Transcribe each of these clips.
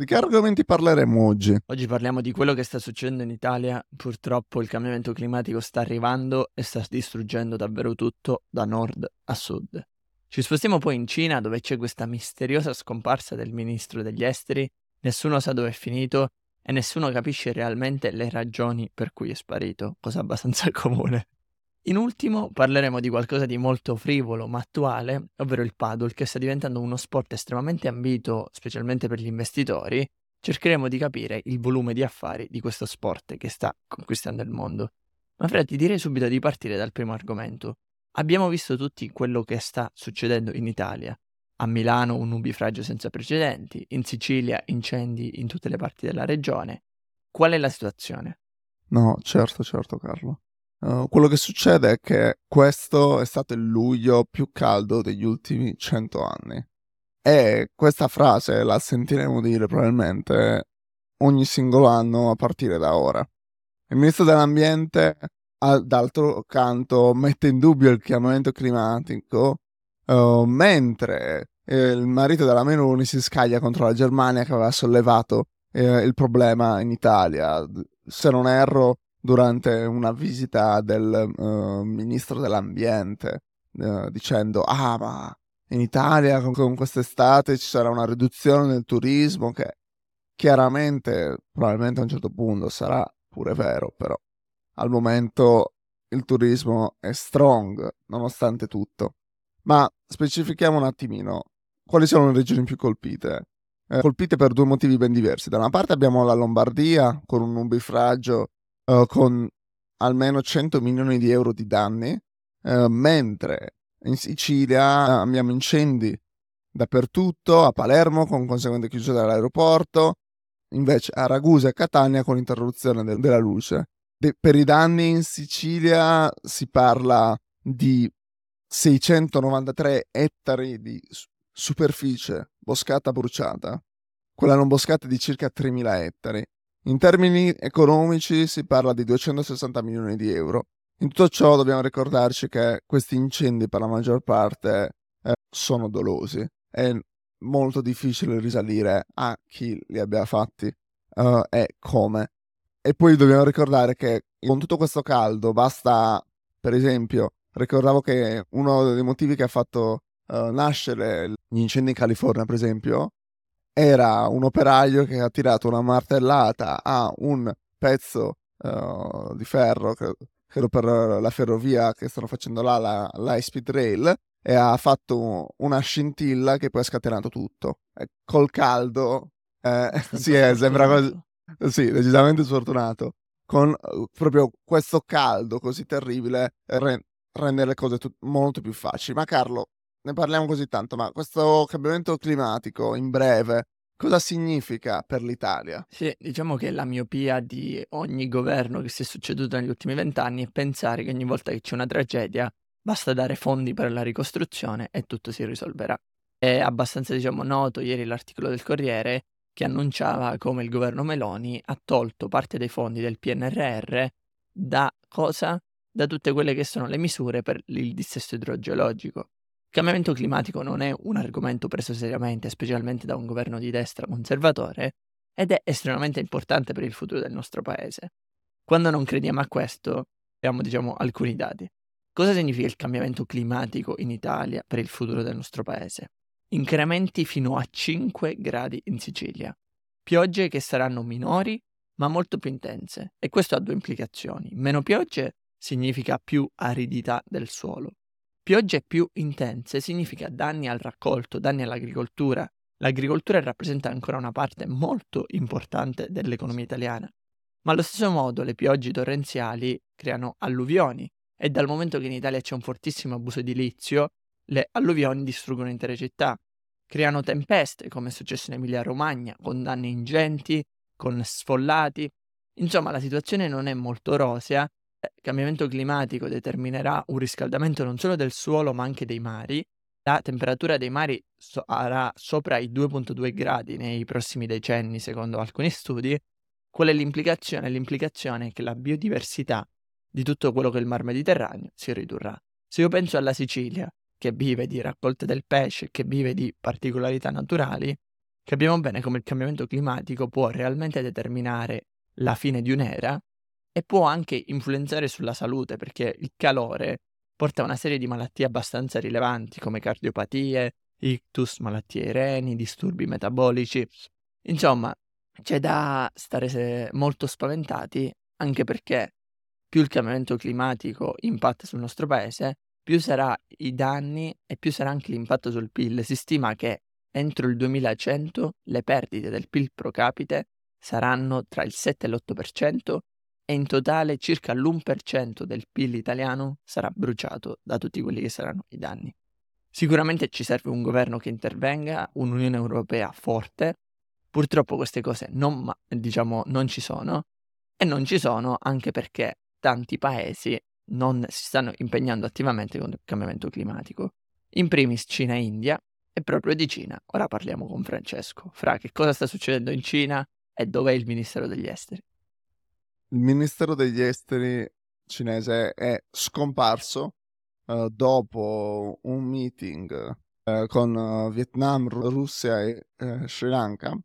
di che argomenti parleremo oggi? Oggi parliamo di quello che sta succedendo in Italia. Purtroppo il cambiamento climatico sta arrivando e sta distruggendo davvero tutto da nord a sud. Ci spostiamo poi in Cina dove c'è questa misteriosa scomparsa del ministro degli esteri, nessuno sa dove è finito e nessuno capisce realmente le ragioni per cui è sparito, cosa abbastanza comune. In ultimo parleremo di qualcosa di molto frivolo ma attuale, ovvero il paddle che sta diventando uno sport estremamente ambito, specialmente per gli investitori. Cercheremo di capire il volume di affari di questo sport che sta conquistando il mondo. Ma Fred, ti direi subito di partire dal primo argomento. Abbiamo visto tutti quello che sta succedendo in Italia. A Milano un nubifragio senza precedenti, in Sicilia incendi in tutte le parti della regione. Qual è la situazione? No, certo, certo Carlo. Uh, quello che succede è che questo è stato il luglio più caldo degli ultimi cento anni. E questa frase la sentiremo dire probabilmente ogni singolo anno a partire da ora. Il ministro dell'ambiente, d'altro canto, mette in dubbio il cambiamento climatico, uh, mentre eh, il marito della Meloni si scaglia contro la Germania che aveva sollevato eh, il problema in Italia. Se non erro, durante una visita del uh, ministro dell'ambiente uh, dicendo ah ma in Italia con, con quest'estate ci sarà una riduzione del turismo che chiaramente probabilmente a un certo punto sarà pure vero però al momento il turismo è strong nonostante tutto. Ma specifichiamo un attimino quali sono le regioni più colpite? Eh, colpite per due motivi ben diversi. Da una parte abbiamo la Lombardia con un nubifragio uh, con almeno 100 milioni di euro di danni, uh, mentre in Sicilia abbiamo incendi dappertutto, a Palermo con conseguente chiusura dell'aeroporto, invece a Ragusa e Catania con interruzione de- della luce. De- per i danni in Sicilia si parla di 693 ettari di superficie boscata bruciata, quella non boscata di circa 3.000 ettari. In termini economici si parla di 260 milioni di euro. In tutto ciò dobbiamo ricordarci che questi incendi per la maggior parte eh, sono dolosi. È molto difficile risalire a chi li abbia fatti uh, e come. E poi dobbiamo ricordare che con tutto questo caldo basta, per esempio, ricordavo che uno dei motivi che ha fatto uh, nascere gli incendi in California, per esempio, era un operaio che ha tirato una martellata a un pezzo uh, di ferro, credo per la ferrovia che stanno facendo là, la, l'high speed rail, e ha fatto una scintilla che poi ha scatenato tutto. E col caldo, eh, sì, eh, sembra quasi... Sì, decisamente sfortunato. Con proprio questo caldo così terribile re- rende le cose tut- molto più facili. Ma Carlo, ne parliamo così tanto, ma questo cambiamento climatico in breve cosa significa per l'Italia? Sì, diciamo che la miopia di ogni governo che si è succeduto negli ultimi vent'anni è pensare che ogni volta che c'è una tragedia basta dare fondi per la ricostruzione e tutto si risolverà. È abbastanza, diciamo, noto ieri l'articolo del Corriere che annunciava come il governo Meloni ha tolto parte dei fondi del PNRR da cosa? Da tutte quelle che sono le misure per il dissesto idrogeologico. Il cambiamento climatico non è un argomento preso seriamente, specialmente da un governo di destra conservatore, ed è estremamente importante per il futuro del nostro paese. Quando non crediamo a questo, abbiamo diciamo alcuni dati. Cosa significa il cambiamento climatico in Italia per il futuro del nostro paese? Incrementi fino a 5 gradi in Sicilia. Piogge che saranno minori ma molto più intense e questo ha due implicazioni. Meno piogge significa più aridità del suolo Piogge più intense significa danni al raccolto, danni all'agricoltura. L'agricoltura rappresenta ancora una parte molto importante dell'economia italiana. Ma allo stesso modo le piogge torrenziali creano alluvioni e dal momento che in Italia c'è un fortissimo abuso edilizio, le alluvioni distruggono intere città. Creano tempeste, come è successo in Emilia-Romagna, con danni ingenti, con sfollati. Insomma, la situazione non è molto rosea cambiamento climatico determinerà un riscaldamento non solo del suolo ma anche dei mari, la temperatura dei mari sarà sopra i 2.2 gradi nei prossimi decenni, secondo alcuni studi. Qual è l'implicazione? L'implicazione è che la biodiversità di tutto quello che è il mar Mediterraneo si ridurrà. Se io penso alla Sicilia, che vive di raccolte del pesce, che vive di particolarità naturali, capiamo bene come il cambiamento climatico può realmente determinare la fine di un'era e può anche influenzare sulla salute, perché il calore porta a una serie di malattie abbastanza rilevanti come cardiopatie, ictus, malattie reni, disturbi metabolici. Insomma, c'è da stare molto spaventati anche perché più il cambiamento climatico impatta sul nostro paese, più sarà i danni e più sarà anche l'impatto sul PIL. Si stima che entro il 2100 le perdite del PIL pro capite saranno tra il 7 e l'8% e in totale circa l'1% del PIL italiano sarà bruciato da tutti quelli che saranno i danni. Sicuramente ci serve un governo che intervenga, un'Unione Europea forte. Purtroppo queste cose non, diciamo, non ci sono e non ci sono anche perché tanti paesi non si stanno impegnando attivamente con il cambiamento climatico. In primis Cina e India e proprio di Cina ora parliamo con Francesco. Fra che cosa sta succedendo in Cina e dov'è il Ministero degli Esteri? Il Ministero degli Esteri cinese è scomparso uh, dopo un meeting uh, con uh, Vietnam, Russia e Sri Lanka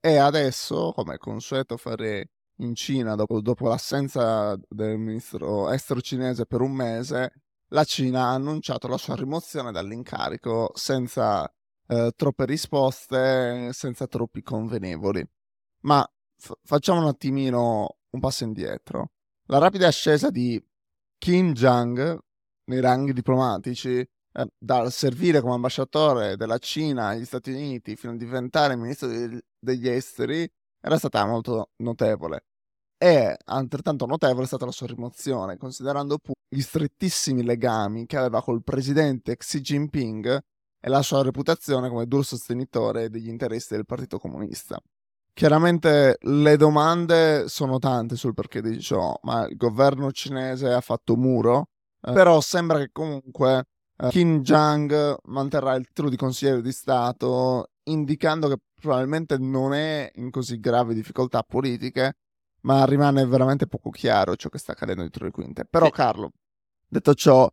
e adesso, come consueto fare in Cina, dopo, dopo l'assenza del ministro estero cinese per un mese, la Cina ha annunciato la sua rimozione dall'incarico senza troppe risposte, senza troppi convenevoli. Ma f- facciamo un attimino un passo indietro. La rapida ascesa di Kim Jong nei ranghi diplomatici, eh, dal servire come ambasciatore della Cina agli Stati Uniti fino a diventare ministro de- degli esteri, era stata molto notevole. E altrettanto notevole è stata la sua rimozione, considerando gli strettissimi legami che aveva col presidente Xi Jinping e la sua reputazione come duro sostenitore degli interessi del Partito Comunista. Chiaramente le domande sono tante sul perché di ciò, ma il governo cinese ha fatto muro, eh, però sembra che comunque eh, Kim Jong manterrà il titolo di consigliere di Stato, indicando che probabilmente non è in così gravi difficoltà politiche, ma rimane veramente poco chiaro ciò che sta accadendo dietro le quinte. Però sì. Carlo, detto ciò,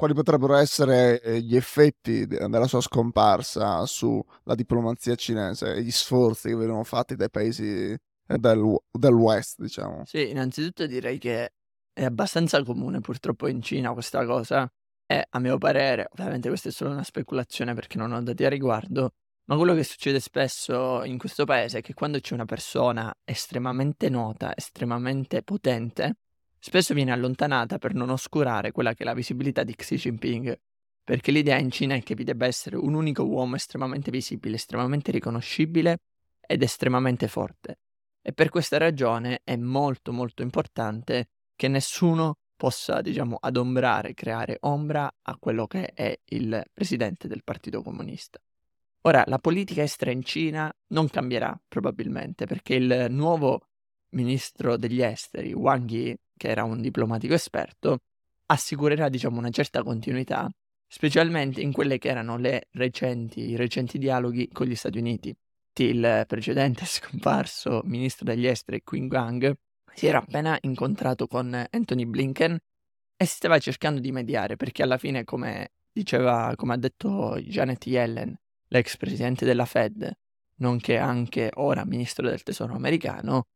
quali potrebbero essere eh, gli effetti della sua scomparsa sulla diplomazia cinese e gli sforzi che vengono fatti dai paesi eh, del, del diciamo? Sì, innanzitutto direi che è abbastanza comune purtroppo in Cina questa cosa e a mio parere, ovviamente questa è solo una speculazione perché non ho dati a riguardo, ma quello che succede spesso in questo paese è che quando c'è una persona estremamente nota, estremamente potente, spesso viene allontanata per non oscurare quella che è la visibilità di Xi Jinping, perché l'idea in Cina è che vi debba essere un unico uomo estremamente visibile, estremamente riconoscibile ed estremamente forte. E per questa ragione è molto molto importante che nessuno possa, diciamo, adombrare, creare ombra a quello che è il presidente del Partito Comunista. Ora, la politica estera in Cina non cambierà probabilmente perché il nuovo ministro degli esteri, Wang Yi, che era un diplomatico esperto, assicurerà diciamo, una certa continuità, specialmente in quelle che erano recenti, i recenti dialoghi con gli Stati Uniti. Il precedente scomparso ministro degli esteri Qin Gang si era appena incontrato con Anthony Blinken e si stava cercando di mediare perché alla fine, come diceva, come ha detto Janet Yellen, l'ex presidente della Fed, nonché anche ora ministro del tesoro americano,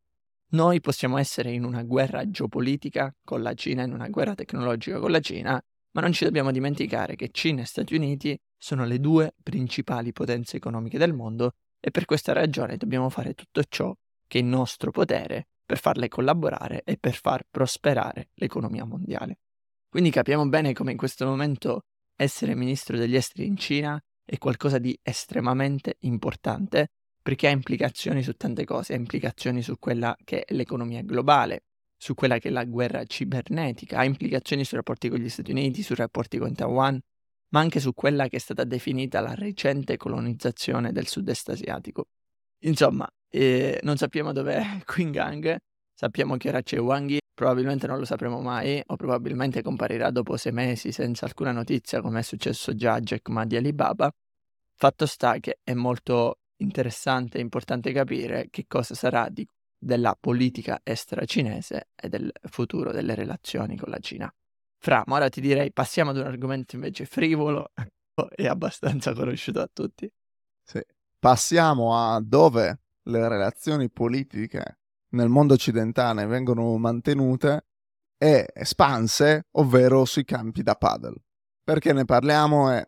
noi possiamo essere in una guerra geopolitica con la Cina, in una guerra tecnologica con la Cina, ma non ci dobbiamo dimenticare che Cina e Stati Uniti sono le due principali potenze economiche del mondo e per questa ragione dobbiamo fare tutto ciò che è in nostro potere per farle collaborare e per far prosperare l'economia mondiale. Quindi capiamo bene come in questo momento essere ministro degli esteri in Cina è qualcosa di estremamente importante perché ha implicazioni su tante cose, ha implicazioni su quella che è l'economia globale, su quella che è la guerra cibernetica, ha implicazioni sui rapporti con gli Stati Uniti, sui rapporti con Taiwan, ma anche su quella che è stata definita la recente colonizzazione del sud-est asiatico. Insomma, eh, non sappiamo dov'è Queen Gang, Sappiamo che ora c'è Wang probabilmente non lo sapremo mai o probabilmente comparirà dopo sei mesi senza alcuna notizia come è successo già a Jack Ma di Alibaba. Fatto sta che è molto interessante e importante capire che cosa sarà di, della politica estera cinese e del futuro delle relazioni con la Cina. Fra, ma ora ti direi passiamo ad un argomento invece frivolo e abbastanza conosciuto a tutti. Sì. Passiamo a dove le relazioni politiche nel mondo occidentale vengono mantenute e espanse, ovvero sui campi da paddle. Perché ne parliamo è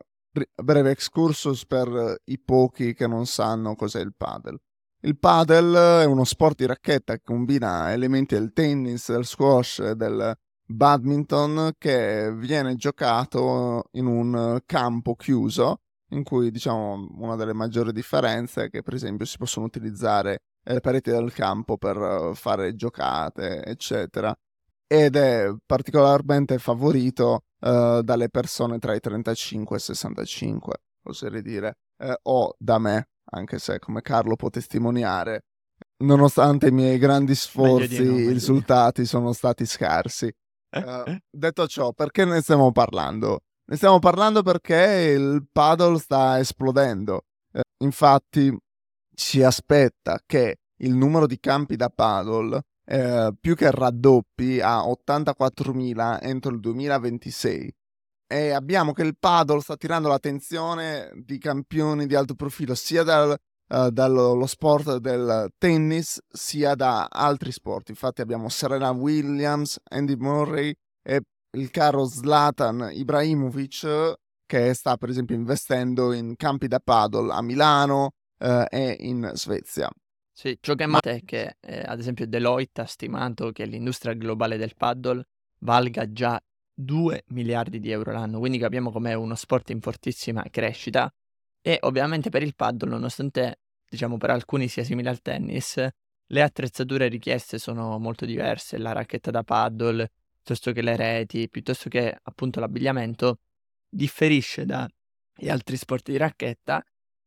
breve excursus per i pochi che non sanno cos'è il paddle. Il paddle è uno sport di racchetta che combina elementi del tennis, del squash e del badminton che viene giocato in un campo chiuso in cui diciamo una delle maggiori differenze è che per esempio si possono utilizzare le pareti del campo per eh, fare giocate, eccetera. Ed è particolarmente favorito uh, dalle persone tra i 35 e i 65, oserei dire, eh, o da me, anche se come Carlo può testimoniare, nonostante i miei grandi sforzi, no, i risultati sono stati scarsi. Uh, detto ciò, perché ne stiamo parlando? Ne stiamo parlando perché il paddle sta esplodendo. Uh, infatti, ci aspetta che il numero di campi da paddle eh, più che raddoppi a 84.000 entro il 2026 e abbiamo che il paddle sta tirando l'attenzione di campioni di alto profilo sia dal, uh, dallo sport del tennis sia da altri sport infatti abbiamo Serena Williams, Andy Murray e il caro Zlatan Ibrahimovic che sta per esempio investendo in campi da paddle a Milano, eh, e in Svezia. Sì, ciò che è male è che, eh, ad esempio, Deloitte ha stimato che l'industria globale del paddle valga già 2 miliardi di euro l'anno, quindi capiamo com'è uno sport in fortissima crescita e ovviamente per il paddle, nonostante diciamo per alcuni sia simile al tennis, le attrezzature richieste sono molto diverse, la racchetta da paddle, piuttosto che le reti, piuttosto che appunto l'abbigliamento, differisce dagli altri sport di racchetta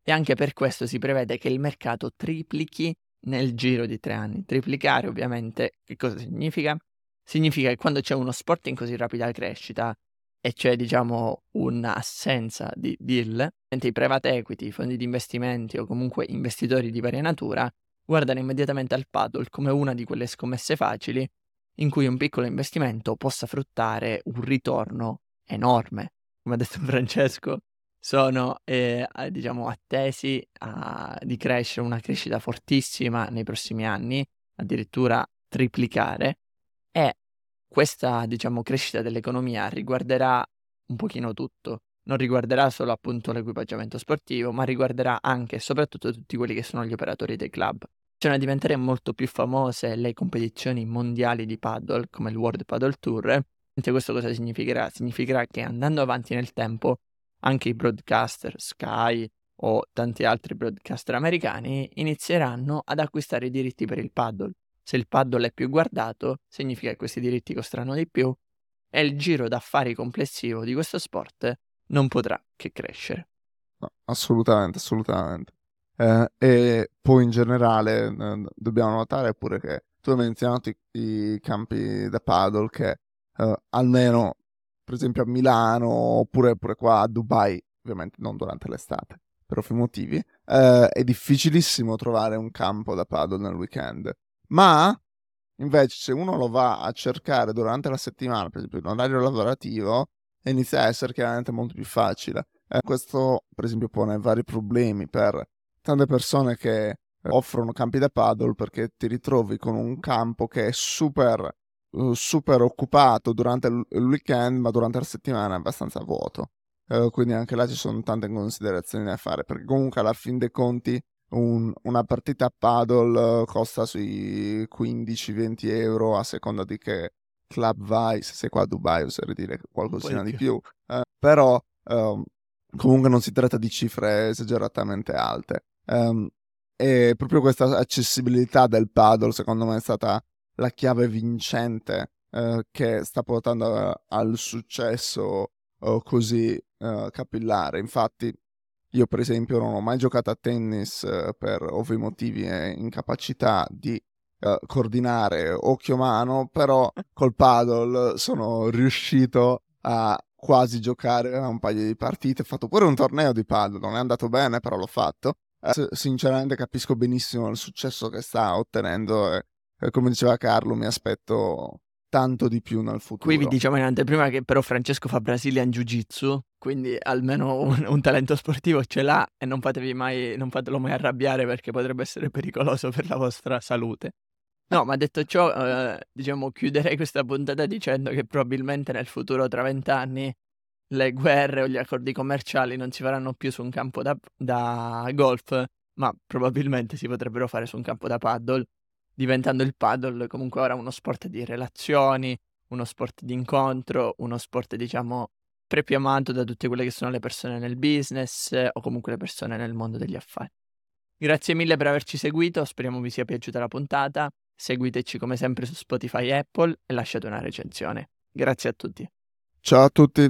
e anche per questo si prevede che il mercato triplichi nel giro di tre anni. Triplicare ovviamente che cosa significa? Significa che quando c'è uno sport in così rapida crescita e c'è diciamo un'assenza di deal, i private equity, i fondi di investimenti o comunque investitori di varia natura guardano immediatamente al paddle come una di quelle scommesse facili in cui un piccolo investimento possa fruttare un ritorno enorme. Come ha detto Francesco, sono eh, diciamo attesi a, di crescere una crescita fortissima nei prossimi anni, addirittura triplicare e questa diciamo crescita dell'economia riguarderà un pochino tutto, non riguarderà solo appunto l'equipaggiamento sportivo, ma riguarderà anche e soprattutto tutti quelli che sono gli operatori dei club. Cioè diventerà molto più famose le competizioni mondiali di paddle come il World Paddle Tour. Questo cosa significherà? Significherà che andando avanti nel tempo anche i broadcaster Sky o tanti altri broadcaster americani inizieranno ad acquistare i diritti per il paddle. Se il paddle è più guardato, significa che questi diritti costeranno di più e il giro d'affari complessivo di questo sport non potrà che crescere. No, assolutamente, assolutamente. Eh, e poi in generale eh, dobbiamo notare pure che tu hai menzionato i, i campi da paddle che eh, almeno per esempio a Milano oppure pure qua a Dubai, ovviamente non durante l'estate, per ovvi motivi, eh, è difficilissimo trovare un campo da paddle nel weekend. Ma invece se uno lo va a cercare durante la settimana, per esempio in orario lavorativo, inizia a essere chiaramente molto più facile. Eh, questo per esempio pone vari problemi per tante persone che offrono campi da paddle perché ti ritrovi con un campo che è super uh, super occupato durante il weekend, ma durante la settimana è abbastanza vuoto. Uh, quindi anche là ci sono tante considerazioni da fare, perché comunque alla fin dei conti un, una partita a paddle costa sui 15-20 euro a seconda di che club vai, se sei qua a Dubai oserei dire qualcosina di più, più. Uh, però um, comunque non si tratta di cifre esageratamente alte. Um, e proprio questa accessibilità del paddle secondo me è stata la chiave vincente eh, che sta portando a, al successo eh, così eh, capillare. Infatti, io per esempio non ho mai giocato a tennis eh, per ovvi motivi e incapacità di coordinare occhio mano, però col paddle sono riuscito a quasi giocare a un paio di partite, ho fatto pure un torneo di paddle, non è andato bene, però l'ho fatto. Eh, sinceramente capisco benissimo il successo che sta ottenendo e come diceva Carlo mi aspetto tanto di più nel futuro. Qui vi diciamo in anteprima che però Francesco fa Brazilian Jiu-Jitsu, quindi almeno un, un, talento sportivo ce l'ha e non, mai, non fatelo mai arrabbiare perché potrebbe essere pericoloso per la vostra salute. No, ma detto ciò, eh, diciamo, chiuderei questa puntata dicendo che probabilmente nel futuro, tra vent'anni, le guerre o gli accordi commerciali non si faranno più su un campo da, da golf, ma probabilmente si potrebbero fare su un campo da paddle, diventando il paddle comunque ora uno sport di relazioni, uno sport di incontro, uno sport, diciamo, prepiamato da tutte quelle che sono le persone nel business eh, o comunque le persone nel mondo degli affari. Grazie mille per averci seguito, speriamo vi sia piaciuta la puntata. Seguiteci come sempre su Spotify e Apple e lasciate una recensione. Grazie a tutti. Ciao a tutti.